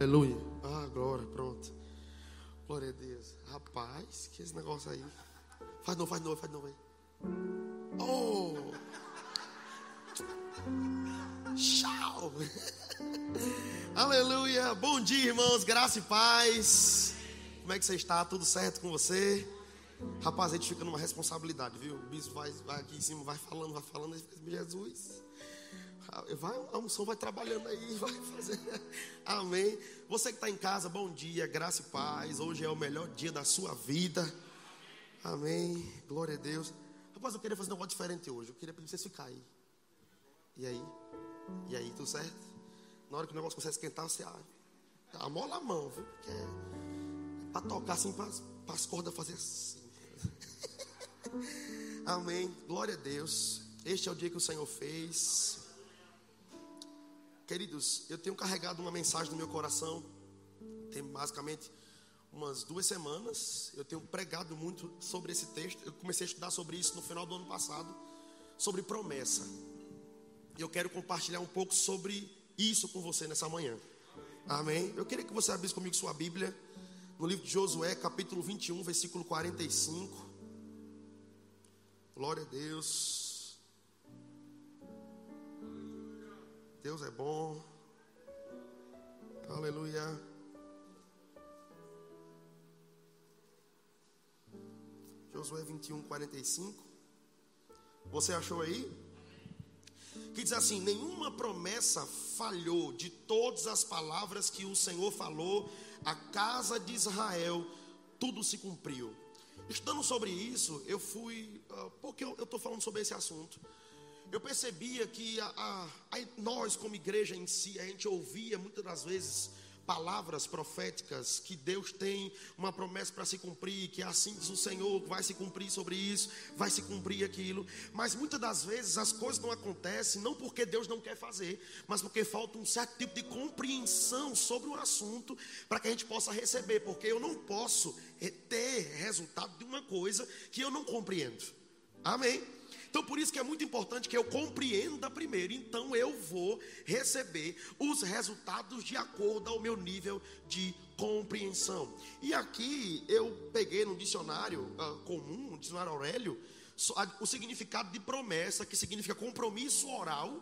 Aleluia. Ah, glória, pronto. Glória a Deus. Rapaz, que esse negócio aí. Faz novo, faz novo, faz novo aí. Oh! Tchau! Aleluia! Bom dia, irmãos, graça e paz. Como é que você está? Tudo certo com você? Rapaz, a gente fica numa responsabilidade, viu? O bispo vai, vai aqui em cima, vai falando, vai falando, Jesus. Vai, a unção vai trabalhando aí, vai fazer. Amém. Você que está em casa, bom dia, graça e paz. Hoje é o melhor dia da sua vida. Amém. Glória a Deus. Rapaz, eu queria fazer um negócio diferente hoje. Eu queria pedir vocês ficarem aí. E aí? E aí, tudo certo? Na hora que o negócio começa a esquentar, você amola a mão, viu? Porque é para tocar assim, para as cordas fazer assim. Amém. Glória a Deus. Este é o dia que o Senhor fez. Queridos, eu tenho carregado uma mensagem no meu coração. Tem basicamente umas duas semanas. Eu tenho pregado muito sobre esse texto. Eu comecei a estudar sobre isso no final do ano passado. Sobre promessa. E eu quero compartilhar um pouco sobre isso com você nessa manhã. Amém? Eu queria que você abrisse comigo sua Bíblia. No livro de Josué, capítulo 21, versículo 45. Glória a Deus. Deus é bom. Aleluia. Josué 21, 45. Você achou aí? Que diz assim: Nenhuma promessa falhou de todas as palavras que o Senhor falou à casa de Israel, tudo se cumpriu. Estando sobre isso, eu fui, uh, porque eu estou falando sobre esse assunto eu percebia que a, a, a, nós, como igreja em si, a gente ouvia muitas das vezes palavras proféticas que Deus tem uma promessa para se cumprir, que assim diz o Senhor, vai se cumprir sobre isso, vai se cumprir aquilo. Mas muitas das vezes as coisas não acontecem não porque Deus não quer fazer, mas porque falta um certo tipo de compreensão sobre o assunto para que a gente possa receber, porque eu não posso ter resultado de uma coisa que eu não compreendo. Amém. Então, por isso que é muito importante que eu compreenda primeiro. Então, eu vou receber os resultados de acordo ao meu nível de compreensão. E aqui eu peguei no dicionário uh, comum, no dicionário Aurélio, o significado de promessa, que significa compromisso oral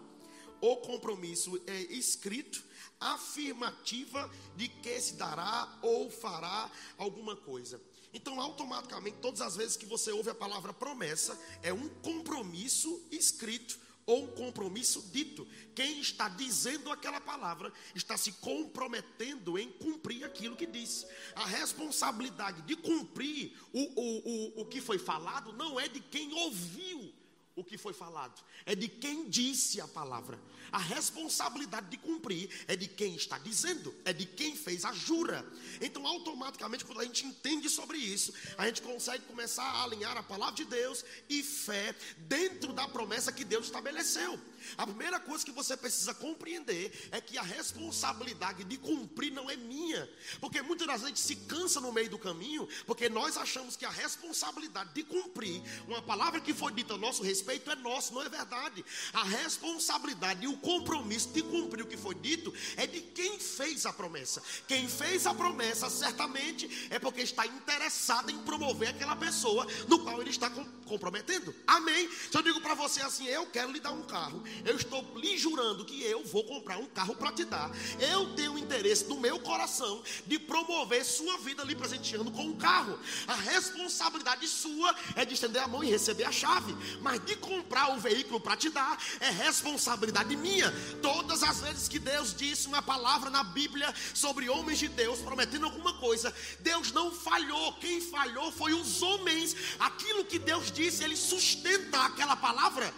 ou compromisso é, escrito, afirmativa de que se dará ou fará alguma coisa. Então, automaticamente, todas as vezes que você ouve a palavra promessa, é um compromisso escrito ou um compromisso dito. Quem está dizendo aquela palavra está se comprometendo em cumprir aquilo que disse. A responsabilidade de cumprir o, o, o, o que foi falado não é de quem ouviu o que foi falado, é de quem disse a palavra. A responsabilidade de cumprir é de quem está dizendo, é de quem fez a jura. Então, automaticamente, quando a gente entende sobre isso, a gente consegue começar a alinhar a palavra de Deus e fé dentro da promessa que Deus estabeleceu. A primeira coisa que você precisa compreender é que a responsabilidade de cumprir não é minha, porque muitas das vezes se cansa no meio do caminho, porque nós achamos que a responsabilidade de cumprir uma palavra que foi dita a nosso respeito é nosso, não é verdade. A responsabilidade e o compromisso de cumprir o que foi dito é de quem fez a promessa. Quem fez a promessa, certamente, é porque está interessado em promover aquela pessoa no qual ele está comprometendo. Amém? Se eu digo para você assim, eu quero lhe dar um carro, eu estou lhe jurando que eu vou comprar um carro para te dar. Eu tenho interesse no meu coração de promover sua vida lhe presenteando com um carro. A responsabilidade sua é de estender a mão e receber a chave, mas de comprar o veículo para te dar é responsabilidade minha. Todas as vezes que Deus disse uma palavra na Bíblia sobre homens de Deus prometendo alguma coisa, Deus não falhou. Quem falhou foi os homens. Aquilo que Deus disse, ele sustenta aquela palavra.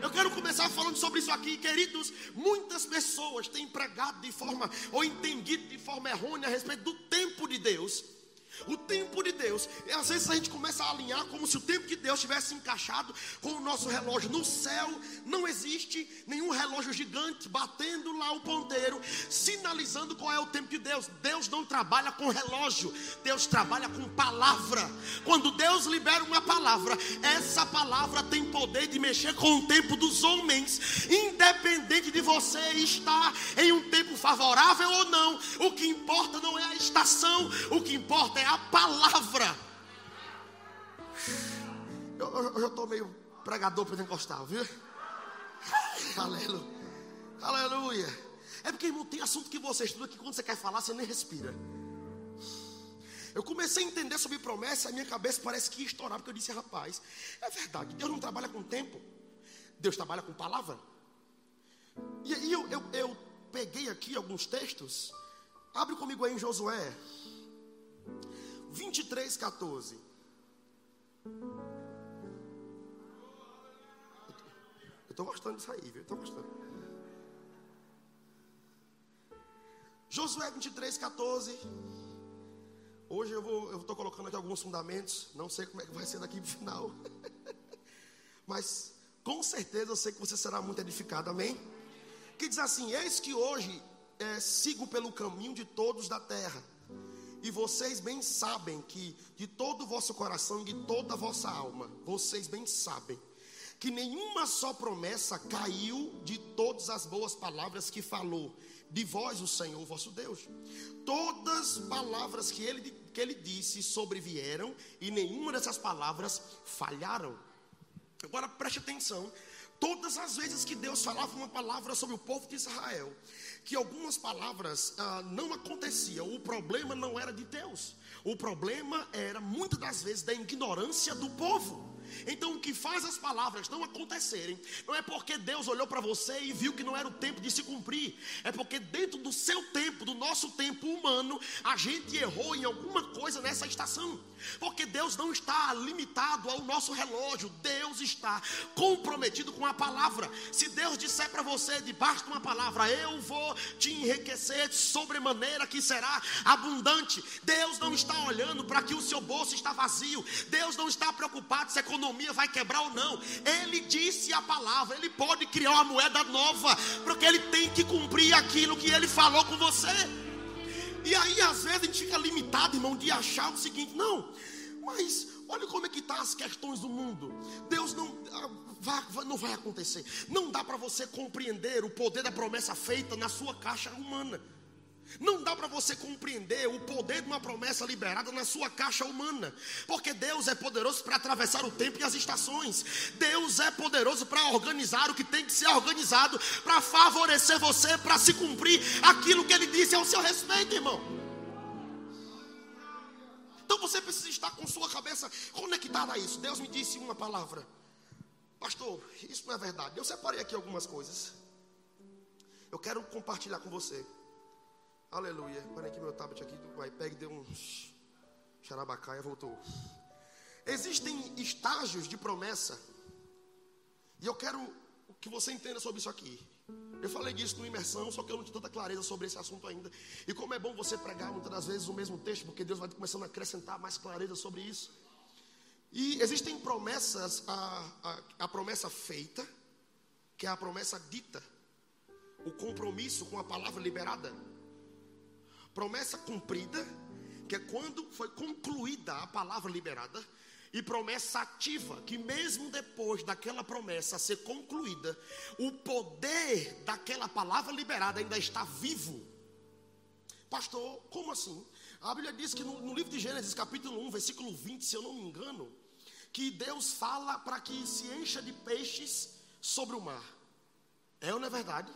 Eu quero começar falando sobre isso aqui, queridos. Muitas pessoas têm pregado de forma ou entendido de forma errônea a respeito do tempo de Deus. O tempo de Deus, e às vezes a gente começa a alinhar como se o tempo de Deus tivesse encaixado com o nosso relógio. No céu não existe nenhum relógio gigante batendo lá o ponteiro, sinalizando qual é o tempo de Deus. Deus não trabalha com relógio, Deus trabalha com palavra. Quando Deus libera uma palavra, essa palavra tem poder de mexer com o tempo dos homens, independente de você estar em um tempo favorável ou não. O que importa não é a estação, o que importa é a palavra. Eu, estou meio pregador pentecostal, viu? Aleluia. Aleluia. É porque, irmão, tem assunto que você estuda que quando você quer falar, você nem respira. Eu comecei a entender sobre promessa, a minha cabeça parece que ia estourar, porque eu disse, rapaz, é verdade, Deus não trabalha com tempo, Deus trabalha com palavra. E aí eu, eu, eu peguei aqui alguns textos, abre comigo aí em Josué 23, 14. Eu estou gostando disso aí, viu? Estou gostando. Josué 23, 14. Hoje eu vou, eu estou colocando aqui alguns fundamentos. Não sei como é que vai ser daqui para o final. Mas com certeza eu sei que você será muito edificado, amém? Que diz assim: Eis que hoje é, sigo pelo caminho de todos da terra. E vocês bem sabem que de todo o vosso coração e de toda a vossa alma, vocês bem sabem que nenhuma só promessa caiu de todas as boas palavras que falou de vós o Senhor vosso Deus. Todas as palavras que ele, que ele disse sobrevieram e nenhuma dessas palavras falharam. Agora preste atenção. Todas as vezes que Deus falava uma palavra sobre o povo de Israel, que algumas palavras ah, não aconteciam, o problema não era de Deus, o problema era muitas das vezes da ignorância do povo. Então, o que faz as palavras não acontecerem, não é porque Deus olhou para você e viu que não era o tempo de se cumprir, é porque dentro do seu tempo, do nosso tempo humano, a gente errou em alguma coisa nessa estação. Porque Deus não está limitado ao nosso relógio, Deus está comprometido com a palavra. Se Deus disser para você, debaixo de uma palavra, eu vou te enriquecer de sobremaneira que será abundante, Deus não está olhando para que o seu bolso está vazio, Deus não está preocupado se a economia vai quebrar ou não. Ele disse a palavra, ele pode criar uma moeda nova, porque ele tem que cumprir aquilo que ele falou com você. E aí, às vezes, a gente fica limitado, irmão, de achar o seguinte: não, mas olha como é que estão tá as questões do mundo. Deus não ah, vai, não vai acontecer. Não dá para você compreender o poder da promessa feita na sua caixa humana. Não dá para você compreender o poder de uma promessa liberada na sua caixa humana, porque Deus é poderoso para atravessar o tempo e as estações. Deus é poderoso para organizar o que tem que ser organizado, para favorecer você, para se cumprir aquilo que Ele disse ao seu respeito, irmão. Então você precisa estar com sua cabeça conectada a isso. Deus me disse uma palavra, pastor. Isso não é verdade. Eu separei aqui algumas coisas. Eu quero compartilhar com você. Aleluia. Parei que meu tablet aqui, o iPad deu um xarabacaia, voltou. Existem estágios de promessa. E eu quero que você entenda sobre isso aqui. Eu falei disso no imersão, só que eu não tinha tanta clareza sobre esse assunto ainda. E como é bom você pregar muitas das vezes o mesmo texto, porque Deus vai começando a acrescentar mais clareza sobre isso. E existem promessas, a, a, a promessa feita, que é a promessa dita, o compromisso com a palavra liberada. Promessa cumprida, que é quando foi concluída a palavra liberada, e promessa ativa, que mesmo depois daquela promessa ser concluída, o poder daquela palavra liberada ainda está vivo. Pastor, como assim? A Bíblia diz que no, no livro de Gênesis, capítulo 1, versículo 20, se eu não me engano, que Deus fala para que se encha de peixes sobre o mar. É ou não é verdade?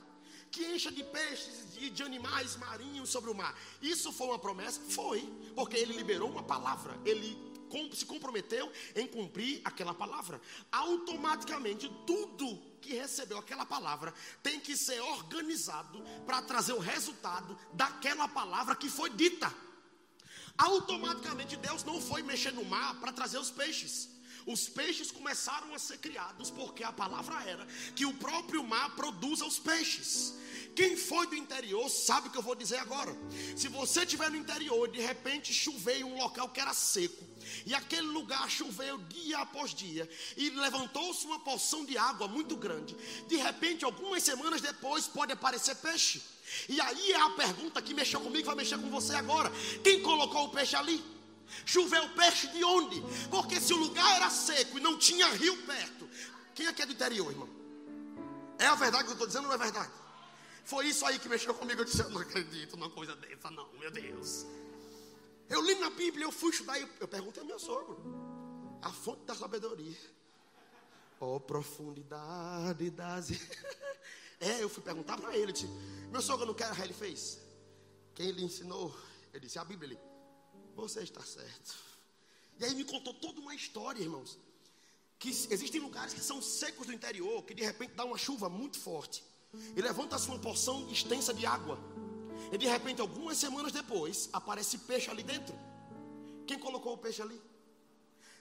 Que encha de peixes e de animais marinhos sobre o mar. Isso foi uma promessa? Foi, porque ele liberou uma palavra, ele se comprometeu em cumprir aquela palavra. Automaticamente, tudo que recebeu aquela palavra tem que ser organizado para trazer o resultado daquela palavra que foi dita. Automaticamente, Deus não foi mexer no mar para trazer os peixes. Os peixes começaram a ser criados porque a palavra era que o próprio mar produza os peixes. Quem foi do interior sabe o que eu vou dizer agora. Se você estiver no interior e de repente chover em um local que era seco, e aquele lugar choveu dia após dia, e levantou-se uma porção de água muito grande, de repente, algumas semanas depois, pode aparecer peixe. E aí é a pergunta que mexeu comigo, vai mexer com você agora. Quem colocou o peixe ali? Choveu peixe de onde? Porque se o lugar era seco e não tinha rio perto, quem é que é do interior, irmão? É a verdade que eu estou dizendo ou não é verdade? Foi isso aí que mexeu comigo. Eu disse: Eu não acredito numa coisa dessa, não, meu Deus. Eu li na Bíblia, eu fui estudar e eu perguntei ao meu sogro: A fonte da sabedoria. Ó oh, profundidade das. é, eu fui perguntar para ele. Disse, meu sogro não quer, ele fez. Quem lhe ensinou? Ele disse: A Bíblia. Ele, Você está certo. E aí me contou toda uma história, irmãos. Que existem lugares que são secos do interior, que de repente dá uma chuva muito forte e levanta-se uma porção extensa de água. E de repente, algumas semanas depois, aparece peixe ali dentro. Quem colocou o peixe ali?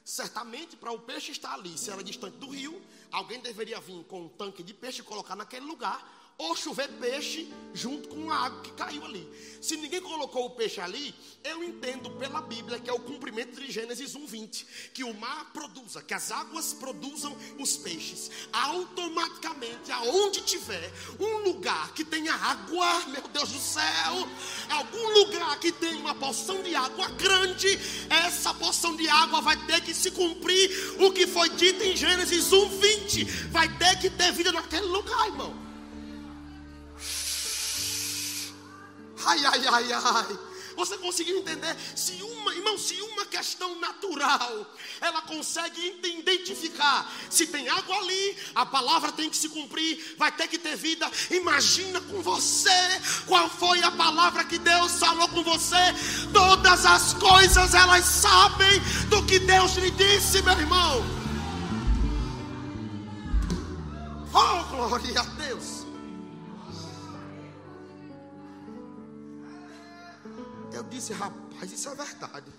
Certamente, para o peixe estar ali, se era distante do rio, alguém deveria vir com um tanque de peixe e colocar naquele lugar ou chover peixe junto com a água que caiu ali. Se ninguém colocou o peixe ali, eu entendo pela Bíblia que é o cumprimento de Gênesis 1:20, que o mar produza, que as águas produzam os peixes. Automaticamente, aonde tiver um lugar que tenha água, meu Deus do céu, algum lugar que tenha uma porção de água grande, essa porção de água vai ter que se cumprir o que foi dito em Gênesis 1:20. Vai ter que ter vida naquele lugar, irmão. Ai, ai, ai, ai. Você conseguiu entender? Se uma, irmão, se uma questão natural, ela consegue identificar se tem água ali, a palavra tem que se cumprir, vai ter que ter vida. Imagina com você qual foi a palavra que Deus falou com você. Todas as coisas elas sabem do que Deus lhe disse, meu irmão. Oh, glória a Deus. Disse, rapaz, isso é verdade.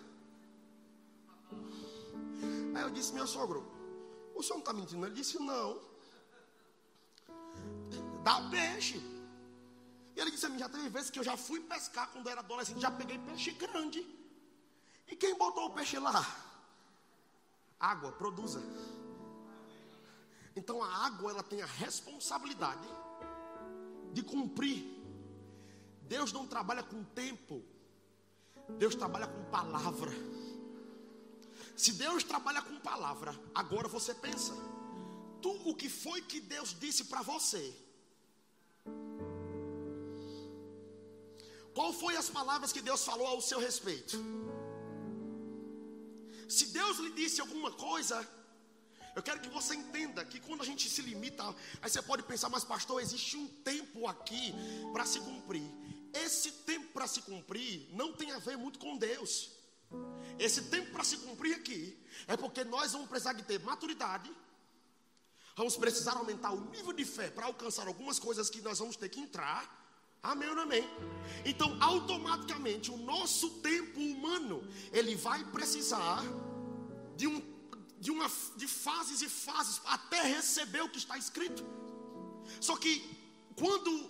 Aí eu disse, meu sogro, o senhor não está mentindo? Ele disse, não. Dá peixe. E ele disse a mim, já teve vezes que eu já fui pescar quando era adolescente, já peguei peixe grande. E quem botou o peixe lá? Água, produza. Então a água ela tem a responsabilidade de cumprir. Deus não trabalha com tempo. Deus trabalha com palavra. Se Deus trabalha com palavra, agora você pensa, tu o que foi que Deus disse para você? Qual foi as palavras que Deus falou ao seu respeito? Se Deus lhe disse alguma coisa, eu quero que você entenda que quando a gente se limita, aí você pode pensar, mas pastor, existe um tempo aqui para se cumprir. Esse tempo para se cumprir não tem a ver muito com Deus. Esse tempo para se cumprir aqui é porque nós vamos precisar de ter maturidade, vamos precisar aumentar o nível de fé para alcançar algumas coisas que nós vamos ter que entrar. Amém ou não amém? Então, automaticamente, o nosso tempo humano, ele vai precisar de, um, de, uma, de fases e fases até receber o que está escrito. Só que, quando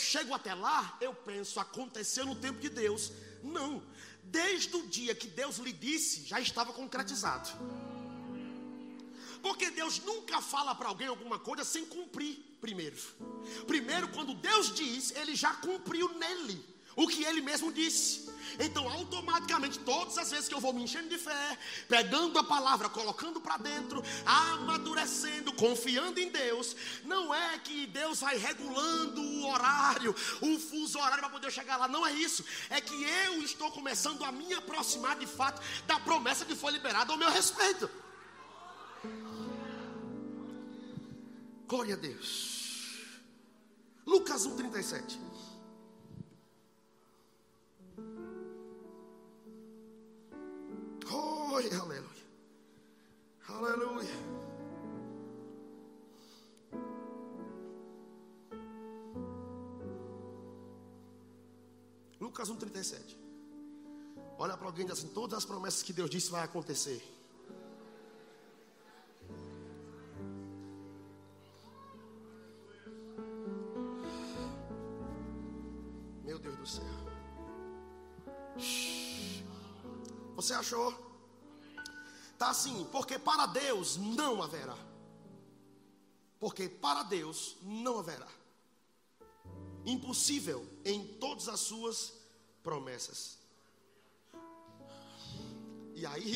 chego até lá, eu penso, aconteceu no tempo de Deus. Não, desde o dia que Deus lhe disse, já estava concretizado. Porque Deus nunca fala para alguém alguma coisa sem cumprir primeiro. Primeiro, quando Deus diz, ele já cumpriu nele o que ele mesmo disse. Então, automaticamente, todas as vezes que eu vou me enchendo de fé, pegando a palavra, colocando para dentro, amadurecendo, confiando em Deus, não é que Deus vai regulando o horário, o fuso horário para poder chegar lá, não é isso. É que eu estou começando a me aproximar de fato da promessa que foi liberada ao meu respeito. Glória a Deus. Lucas 1,37. Oi, aleluia. Aleluia. Lucas 1,37. Olha para alguém e diz assim: todas as promessas que Deus disse vai acontecer. Meu Deus do céu. Você achou? Está assim, porque para Deus não haverá. Porque para Deus não haverá. impossível em todas as suas promessas. E aí,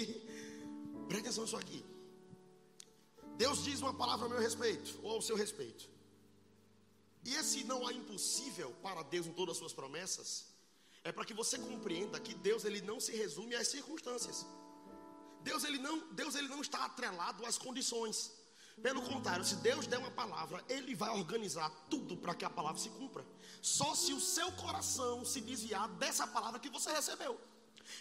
presta atenção nisso aqui. Deus diz uma palavra ao meu respeito, ou ao seu respeito. E esse não há impossível para Deus em todas as suas promessas, é para que você compreenda que Deus ele não se resume às circunstâncias. Deus ele não, Deus ele não está atrelado às condições. Pelo contrário, se Deus der uma palavra, Ele vai organizar tudo para que a palavra se cumpra. Só se o seu coração se desviar dessa palavra que você recebeu.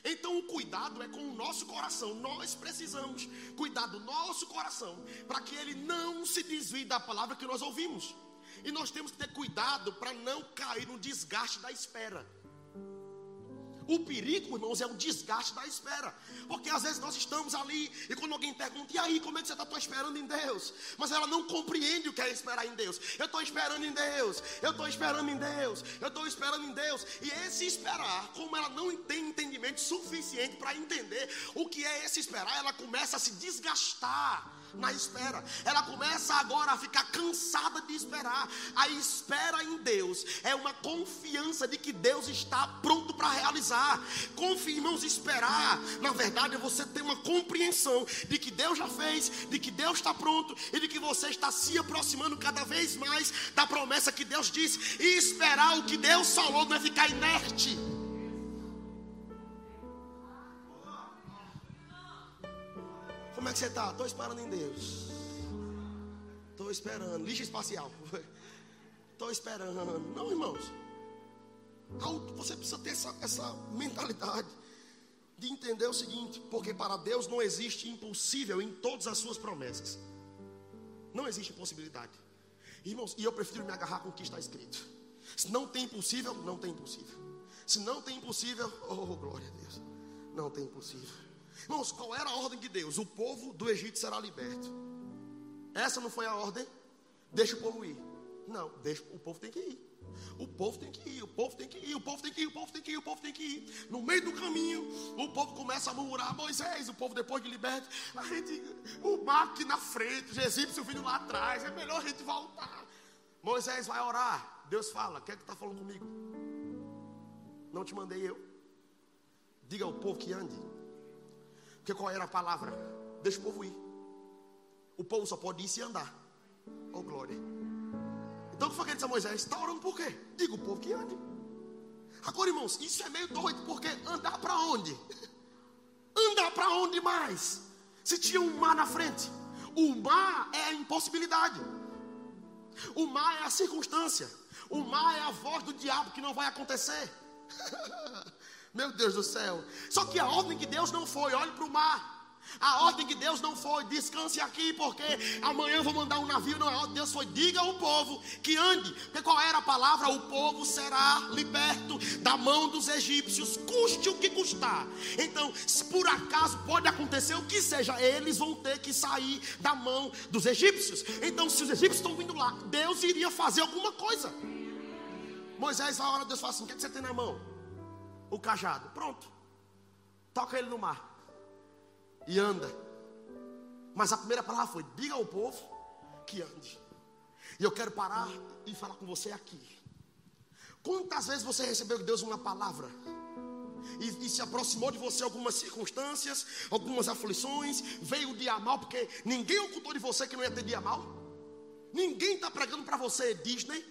Então o cuidado é com o nosso coração. Nós precisamos cuidar do nosso coração para que ele não se desvie da palavra que nós ouvimos. E nós temos que ter cuidado para não cair no desgaste da espera. O perigo, irmãos, é o desgaste da espera. Porque às vezes nós estamos ali e quando alguém pergunta, e aí, como é que você está? Esperando em Deus. Mas ela não compreende o que é esperar em Deus. Eu estou esperando em Deus. Eu estou esperando em Deus. Eu estou esperando em Deus. E esse esperar, como ela não tem entendimento suficiente para entender o que é esse esperar, ela começa a se desgastar na espera. Ela começa agora a ficar cansada de esperar. A espera em Deus é uma confiança de que Deus está pronto para realizar. Confie, irmãos, esperar. Na verdade, é você ter uma compreensão de que Deus já fez, de que Deus está pronto e de que você está se aproximando cada vez mais da promessa que Deus disse. E esperar o que Deus falou não é ficar inerte. Como é que você está? Estou esperando em Deus. Estou esperando. Lixo espacial. Estou esperando. Não, irmãos. Você precisa ter essa, essa mentalidade de entender o seguinte: porque para Deus não existe impossível em todas as suas promessas. Não existe impossibilidade. Irmãos, e eu prefiro me agarrar com o que está escrito. Se não tem impossível, não tem impossível. Se não tem impossível, oh glória a Deus, não tem impossível. Irmãos, qual era a ordem de Deus? O povo do Egito será liberto. Essa não foi a ordem? Deixa o povo ir. Não, deixa, o povo tem que ir. O povo tem que ir, o povo tem que ir, o povo tem que ir, o povo tem que ir, o povo tem que ir. No meio do caminho, o povo começa a murmurar, Moisés, o povo depois de liberto, a gente, o mar aqui na frente, os egípcios vindo lá atrás, é melhor a gente voltar. Moisés vai orar. Deus fala, quem que está falando comigo? Não te mandei eu. Diga ao povo que ande. Porque qual era a palavra? Deixa o povo ir. O povo só pode ir se andar. Oh glória. Então o que foi que ele disse a Moisés? Está orando por quê? Diga o povo que ande. Agora, irmãos, isso é meio doido, porque andar para onde? Andar para onde mais? Se tinha um mar na frente. O mar é a impossibilidade. O mar é a circunstância. O mar é a voz do diabo que não vai acontecer. Meu Deus do céu. Só que a ordem de Deus não foi, olhe para o mar. A ordem de Deus não foi, descanse aqui, porque amanhã eu vou mandar um navio. Não, a ordem de Deus foi, diga ao povo que ande. Porque qual era a palavra? O povo será liberto da mão dos egípcios, custe o que custar. Então, se por acaso pode acontecer o que seja, eles vão ter que sair da mão dos egípcios. Então, se os egípcios estão vindo lá, Deus iria fazer alguma coisa. Moisés, a hora Deus fala assim: o que, é que você tem na mão? O cajado. Pronto. Toca ele no mar. E anda. Mas a primeira palavra foi: diga ao povo que ande. E eu quero parar e falar com você aqui. Quantas vezes você recebeu de Deus uma palavra? E, e, se aproximou de você algumas circunstâncias, algumas aflições, veio o dia mal, porque ninguém ocultou de você que não ia ter dia mal. Ninguém está pregando para você Disney.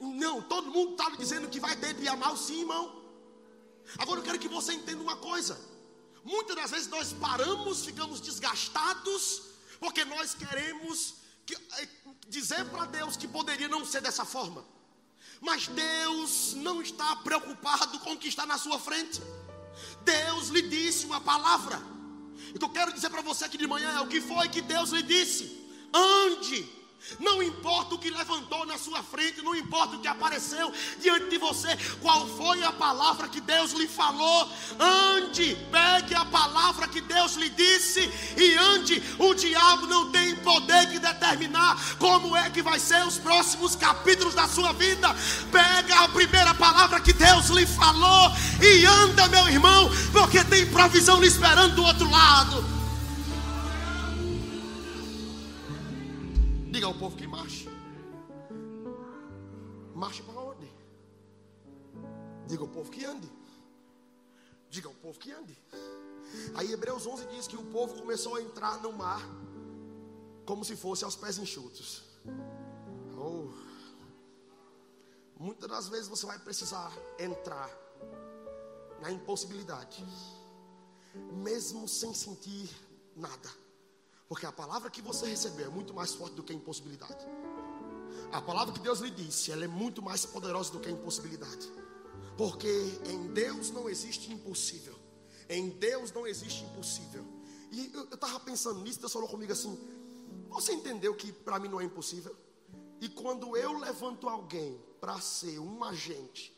Não, todo mundo está dizendo que vai ter dia mal, sim, irmão. Agora eu quero que você entenda uma coisa. Muitas das vezes nós paramos, ficamos desgastados, porque nós queremos que, eh, dizer para Deus que poderia não ser dessa forma. Mas Deus não está preocupado com o que está na sua frente. Deus lhe disse uma palavra. E o que eu quero dizer para você aqui de manhã é o que foi que Deus lhe disse: ande não importa o que levantou na sua frente, não importa o que apareceu diante de você, qual foi a palavra que Deus lhe falou. Ande, pegue a palavra que Deus lhe disse e ande. O diabo não tem poder de determinar como é que vai ser os próximos capítulos da sua vida. Pega a primeira palavra que Deus lhe falou e anda, meu irmão, porque tem provisão lhe esperando do outro lado. Diga ao povo que marche. Marche para onde? Diga o povo que ande. Diga o povo que ande. Aí Hebreus 11 diz que o povo começou a entrar no mar como se fosse aos pés enxutos. Oh. Muitas das vezes você vai precisar entrar na impossibilidade, mesmo sem sentir nada, porque a palavra que você recebeu é muito mais forte do que a impossibilidade. A palavra que Deus lhe disse, ela é muito mais poderosa do que a impossibilidade. Porque em Deus não existe impossível. Em Deus não existe impossível. E eu estava pensando nisso, Deus falou comigo assim: Você entendeu que para mim não é impossível? E quando eu levanto alguém para ser um agente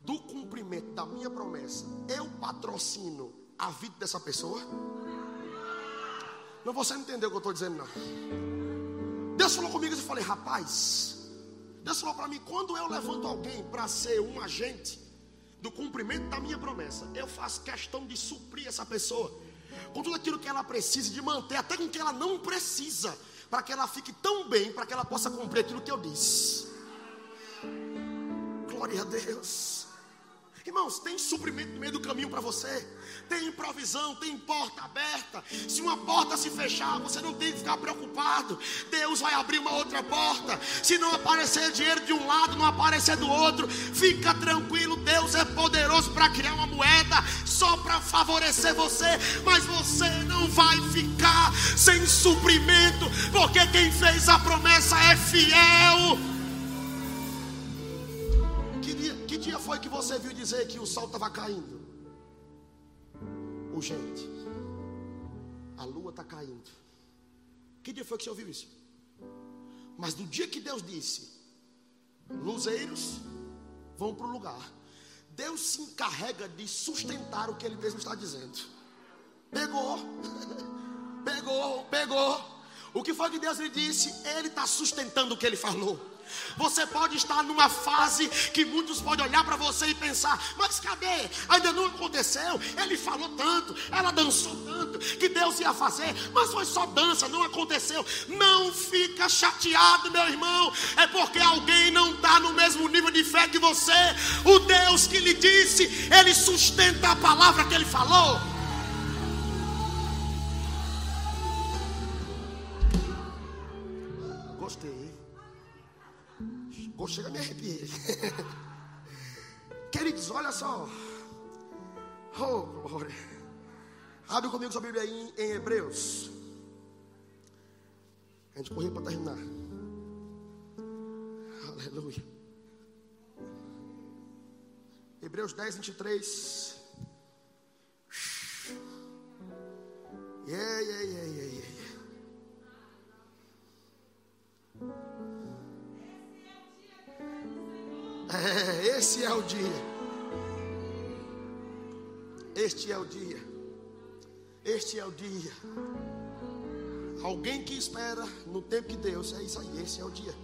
do cumprimento da minha promessa, eu patrocino a vida dessa pessoa? Não, você não entendeu o que eu estou dizendo, não. Deus falou comigo e eu falei, rapaz, Deus falou para mim: quando eu levanto alguém para ser um agente do cumprimento da minha promessa, eu faço questão de suprir essa pessoa com tudo aquilo que ela precisa, de manter até com que ela não precisa, para que ela fique tão bem, para que ela possa cumprir aquilo que eu disse. Glória a Deus. Irmãos, tem suprimento no meio do caminho para você. Tem provisão, tem porta aberta. Se uma porta se fechar, você não tem que ficar preocupado. Deus vai abrir uma outra porta. Se não aparecer dinheiro de um lado, não aparecer do outro, fica tranquilo. Deus é poderoso para criar uma moeda só para favorecer você. Mas você não vai ficar sem suprimento, porque quem fez a promessa é fiel. Dia foi que você viu dizer que o sol estava caindo? Urgente. A lua está caindo. Que dia foi que você ouviu isso? Mas no dia que Deus disse, luzeiros vão para o lugar, Deus se encarrega de sustentar o que Ele mesmo está dizendo. Pegou, pegou, pegou. O que foi que Deus lhe disse? Ele está sustentando o que Ele falou. Você pode estar numa fase que muitos podem olhar para você e pensar: mas cadê? Ainda não aconteceu. Ele falou tanto, ela dançou tanto, que Deus ia fazer, mas foi só dança, não aconteceu. Não fica chateado, meu irmão, é porque alguém não está no mesmo nível de fé que você. O Deus que lhe disse, ele sustenta a palavra que ele falou. Chega a me arrepiar. Queridos, olha só. Oh, glória. Abre comigo sua Bíblia aí em, Hebreus. A gente correu para terminar. Aleluia. Hebreus 10, 23. Yeah, yeah, yeah, yeah, yeah. É, esse é o dia. Este é o dia. Este é o dia. Alguém que espera no tempo de Deus, é isso aí, esse é o dia.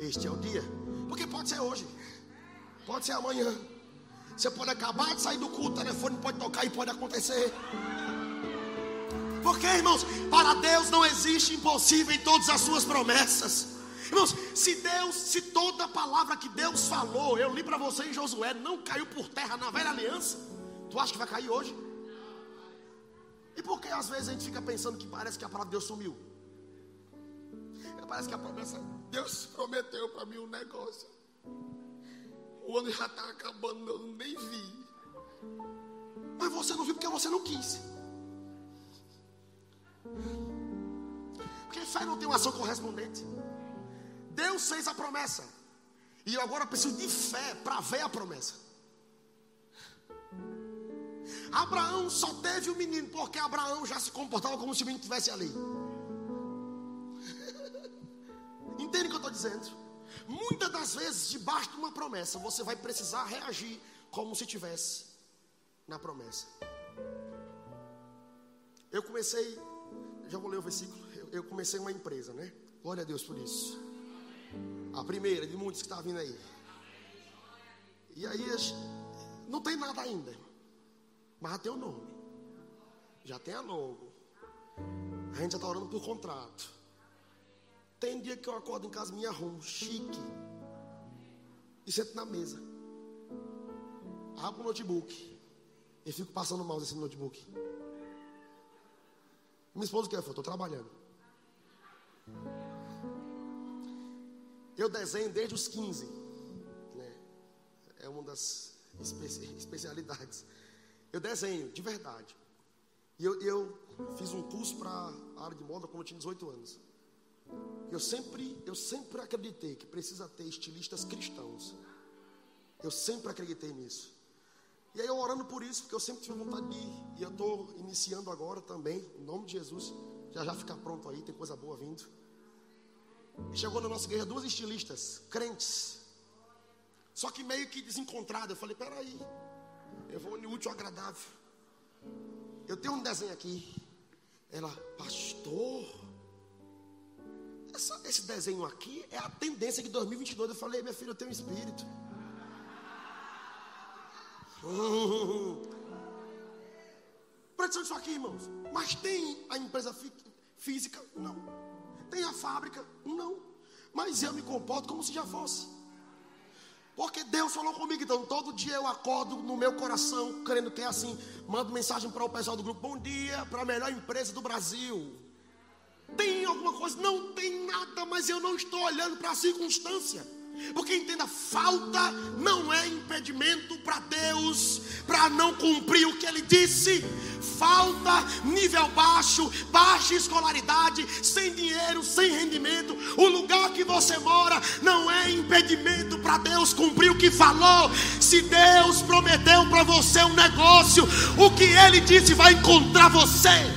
Este é o dia. Porque pode ser hoje, pode ser amanhã. Você pode acabar de sair do culto, o telefone pode tocar e pode acontecer. Porque, irmãos, para Deus não existe impossível em todas as suas promessas. Irmãos, se Deus, se toda palavra que Deus falou, eu li para você em Josué, não caiu por terra na velha aliança, tu acha que vai cair hoje? E por que às vezes a gente fica pensando que parece que a palavra de Deus sumiu? Parece que a promessa, Deus prometeu para mim um negócio. O ano já está acabando, eu nem vi. Mas você não viu porque você não quis. Porque fé não tem uma ação correspondente. Deus fez a promessa. E eu agora preciso de fé para ver a promessa. Abraão só teve o um menino porque Abraão já se comportava como se o menino estivesse ali. Entende o que eu estou dizendo? Muitas das vezes, debaixo de uma promessa, você vai precisar reagir como se tivesse na promessa. Eu comecei, já vou ler o versículo. Eu, eu comecei uma empresa, né? Glória a Deus por isso. A primeira de muitos que está vindo aí. E aí não tem nada ainda. Mas já tem o nome. Já tem a logo. A gente já está orando por contrato. Tem dia que eu acordo em casa, me arrumo, chique. E sento na mesa. abro o notebook e fico passando assim no notebook. Minha esposa quer, eu estou trabalhando. Eu desenho desde os 15. Né? É uma das especialidades. Eu desenho, de verdade. E eu, eu fiz um curso para a área de moda quando eu tinha 18 anos. Eu sempre, eu sempre acreditei que precisa ter estilistas cristãos. Eu sempre acreditei nisso. E aí eu orando por isso, porque eu sempre tive vontade de ir. E eu estou iniciando agora também, em nome de Jesus. Já já fica pronto aí, tem coisa boa vindo. E chegou na nossa igreja duas estilistas, crentes. Só que meio que desencontrado. Eu falei, peraí, eu vou unir útil agradável. Eu tenho um desenho aqui. Ela, pastor, essa, esse desenho aqui é a tendência de 2022. Eu falei, minha filha, eu tenho um espírito. Hum. Presta isso aqui, irmãos. Mas tem a empresa física? Não. Tem a fábrica? Não. Mas eu me comporto como se já fosse. Porque Deus falou comigo, então todo dia eu acordo no meu coração, crendo que é assim, mando mensagem para o pessoal do grupo, bom dia, para a melhor empresa do Brasil. Tem alguma coisa? Não tem nada, mas eu não estou olhando para a circunstância. Porque entenda, falta não é impedimento para Deus para não cumprir o que ele disse. Falta, nível baixo, baixa escolaridade, sem dinheiro, sem rendimento. O lugar que você mora não é impedimento para Deus cumprir o que falou. Se Deus prometeu para você um negócio, o que ele disse vai encontrar você.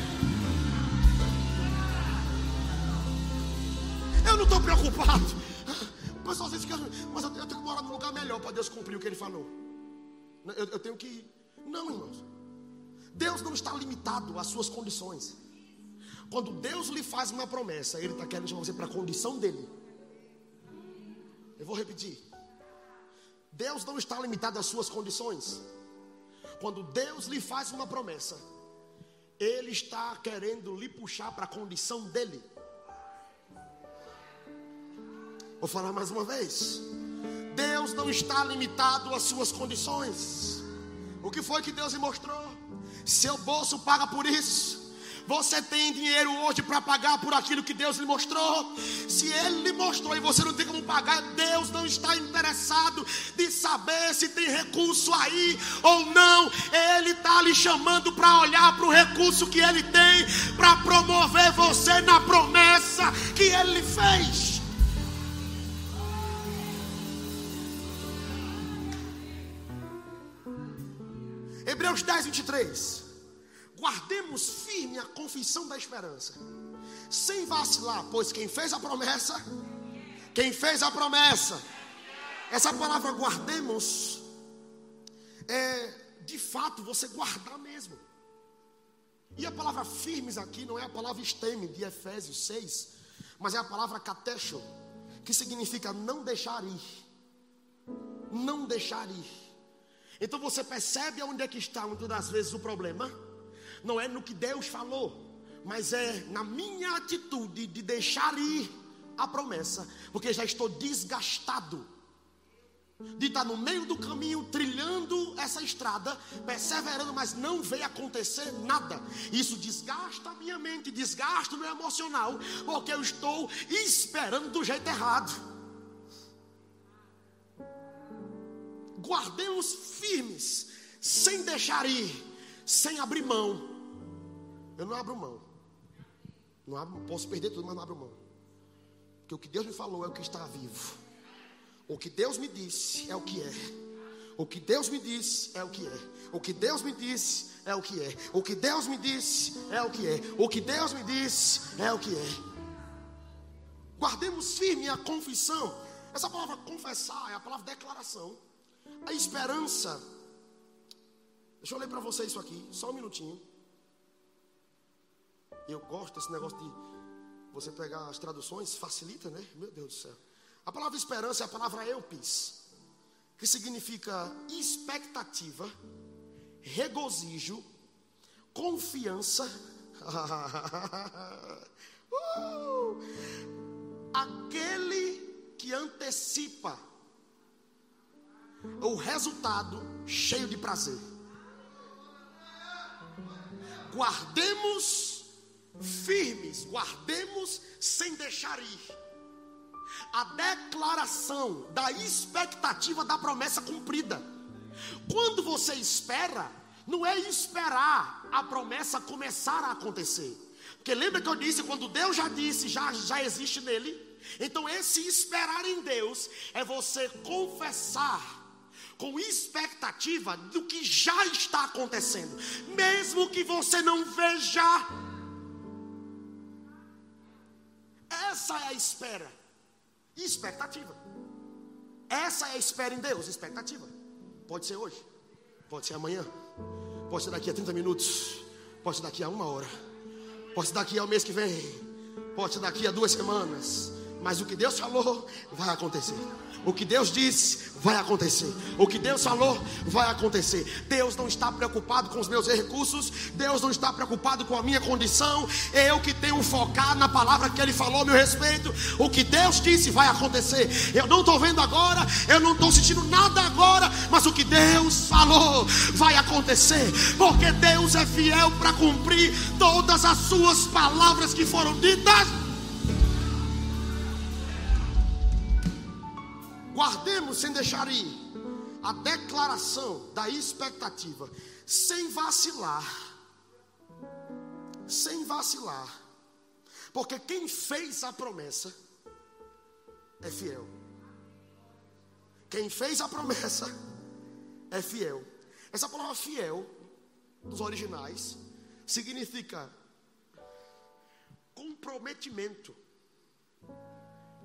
Eu não estou preocupado melhor para Deus cumprir o que Ele falou. Eu, eu tenho que. Não, irmãos. Deus não está limitado às suas condições. Quando Deus lhe faz uma promessa, Ele está querendo chamar você para a condição dele. Eu vou repetir. Deus não está limitado às suas condições. Quando Deus lhe faz uma promessa, Ele está querendo lhe puxar para a condição dele. Vou falar mais uma vez. Deus não está limitado às suas condições. O que foi que Deus lhe mostrou? Seu bolso paga por isso. Você tem dinheiro hoje para pagar por aquilo que Deus lhe mostrou? Se Ele lhe mostrou e você não tem como pagar, Deus não está interessado de saber se tem recurso aí ou não. Ele está lhe chamando para olhar para o recurso que Ele tem, para promover você na promessa que Ele fez. Hebreus 10, 23. Guardemos firme a confissão da esperança, sem vacilar, pois quem fez a promessa, quem fez a promessa, essa palavra guardemos, é de fato você guardar mesmo. E a palavra firmes aqui não é a palavra esteme de Efésios 6, mas é a palavra catecho, que significa não deixar ir. Não deixar ir. Então você percebe onde é que está muitas das vezes o problema? Não é no que Deus falou, mas é na minha atitude de deixar ir a promessa, porque já estou desgastado de estar no meio do caminho, trilhando essa estrada, perseverando, mas não veio acontecer nada. Isso desgasta a minha mente, desgasta o meu emocional, porque eu estou esperando do jeito errado. Guardemos firmes, sem deixar ir, sem abrir mão. Eu não abro mão. Não abro, posso perder tudo, mas não abro mão. Porque o que Deus me falou é o que está vivo. O que Deus me disse é o que é. O que Deus me disse é o que é. O que Deus me disse é o que é. O que Deus me disse é o que é. O que Deus me disse é o que é. Guardemos firme a confissão. Essa palavra confessar é a palavra declaração. A esperança. Deixa eu ler para você isso aqui, só um minutinho. Eu gosto desse negócio de você pegar as traduções, facilita, né? Meu Deus do céu. A palavra esperança é a palavra eupis, que significa expectativa, regozijo, confiança. uh! Aquele que antecipa o resultado cheio de prazer. Guardemos firmes, guardemos sem deixar ir. A declaração da expectativa da promessa cumprida. Quando você espera, não é esperar a promessa começar a acontecer. Porque lembra que eu disse, quando Deus já disse, já, já existe nele. Então, esse esperar em Deus é você confessar com expectativa do que já está acontecendo, mesmo que você não veja. Essa é a espera, expectativa. Essa é a espera em Deus, expectativa. Pode ser hoje, pode ser amanhã, pode ser daqui a 30 minutos, pode ser daqui a uma hora, pode ser daqui ao mês que vem, pode ser daqui a duas semanas, mas o que Deus falou vai acontecer. O que Deus disse vai acontecer. O que Deus falou vai acontecer. Deus não está preocupado com os meus recursos. Deus não está preocupado com a minha condição. Eu que tenho focar na palavra que Ele falou a meu respeito. O que Deus disse vai acontecer. Eu não estou vendo agora. Eu não estou sentindo nada agora. Mas o que Deus falou vai acontecer. Porque Deus é fiel para cumprir todas as suas palavras que foram ditas. Guardemos sem deixar ir a declaração da expectativa, sem vacilar. Sem vacilar. Porque quem fez a promessa é fiel. Quem fez a promessa é fiel. Essa palavra fiel, nos originais, significa comprometimento.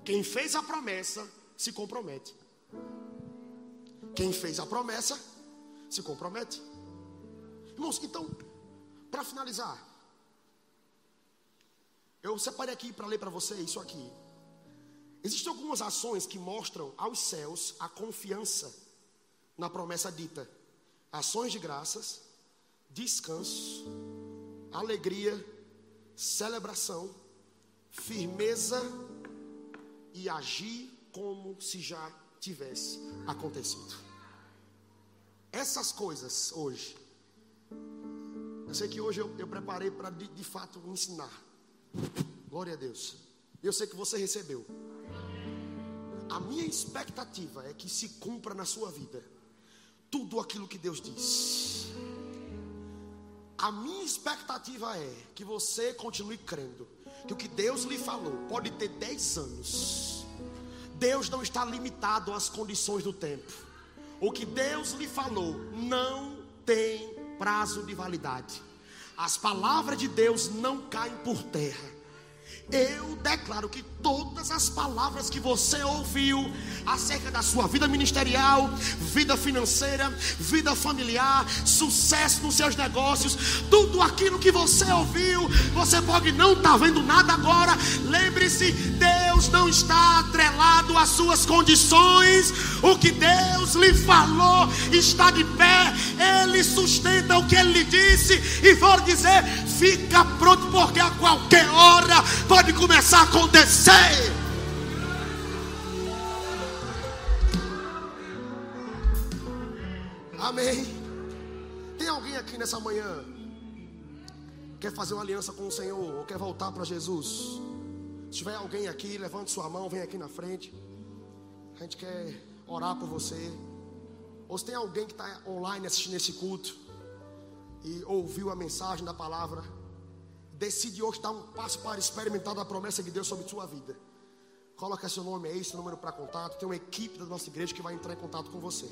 Quem fez a promessa se compromete. Quem fez a promessa se compromete. Irmãos, então, para finalizar, eu separei aqui para ler para você isso aqui. Existem algumas ações que mostram aos céus a confiança na promessa dita: ações de graças, descanso, alegria, celebração, firmeza e agir como se já tivesse acontecido. Essas coisas hoje, eu sei que hoje eu, eu preparei para de, de fato ensinar. Glória a Deus. Eu sei que você recebeu. A minha expectativa é que se cumpra na sua vida tudo aquilo que Deus diz. A minha expectativa é que você continue crendo que o que Deus lhe falou pode ter 10 anos Deus não está limitado às condições do tempo. O que Deus lhe falou não tem prazo de validade. As palavras de Deus não caem por terra. Eu declaro que todas as palavras que você ouviu acerca da sua vida ministerial, vida financeira, vida familiar, sucesso nos seus negócios, tudo aquilo que você ouviu, você pode não estar tá vendo nada agora. Lembre-se, Deus não está atrelado às suas condições. O que Deus lhe falou está de pé. Ele sustenta o que ele lhe disse e vou dizer, fica pronto porque a qualquer hora pode começar a acontecer. Amém. Tem alguém aqui nessa manhã quer fazer uma aliança com o Senhor ou quer voltar para Jesus? Se tiver alguém aqui, levante sua mão, vem aqui na frente. A gente quer orar por você. Ou se tem alguém que está online assistindo esse culto e ouviu a mensagem da palavra decide hoje dar um passo para experimentar a promessa de Deus sobre sua vida. Coloca seu nome aí, seu número para contato. Tem uma equipe da nossa igreja que vai entrar em contato com você.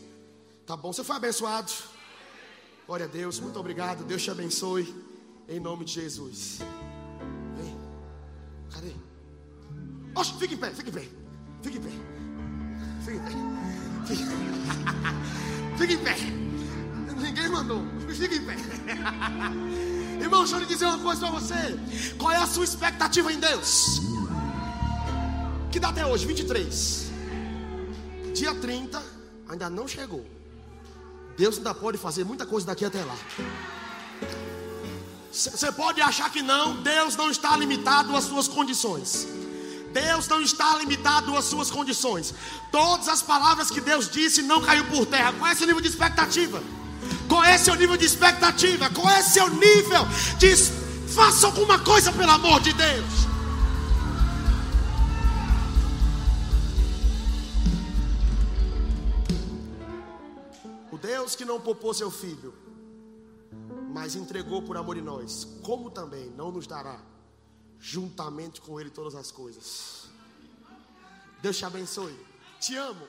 Tá bom? Você foi abençoado? Glória a Deus, muito obrigado. Deus te abençoe. Em nome de Jesus. Vem. Cadê? Oxe, fica em pé, fica em pé. Fica em pé. Fica em pé. Fica em pé. Ninguém mandou. Fica em pé. Irmão, deixa eu lhe dizer uma coisa para você. Qual é a sua expectativa em Deus? Que dá até hoje? 23. Dia 30, ainda não chegou. Deus ainda pode fazer muita coisa daqui até lá. Você pode achar que não, Deus não está limitado às suas condições. Deus não está limitado às suas condições. Todas as palavras que Deus disse não caiu por terra. Qual é seu nível de expectativa? Qual é seu nível de expectativa? Qual é seu nível de faça alguma coisa pelo amor de Deus? O Deus que não poupou seu filho, mas entregou por amor em nós, como também não nos dará juntamente com Ele todas as coisas. Deus te abençoe. Te amo.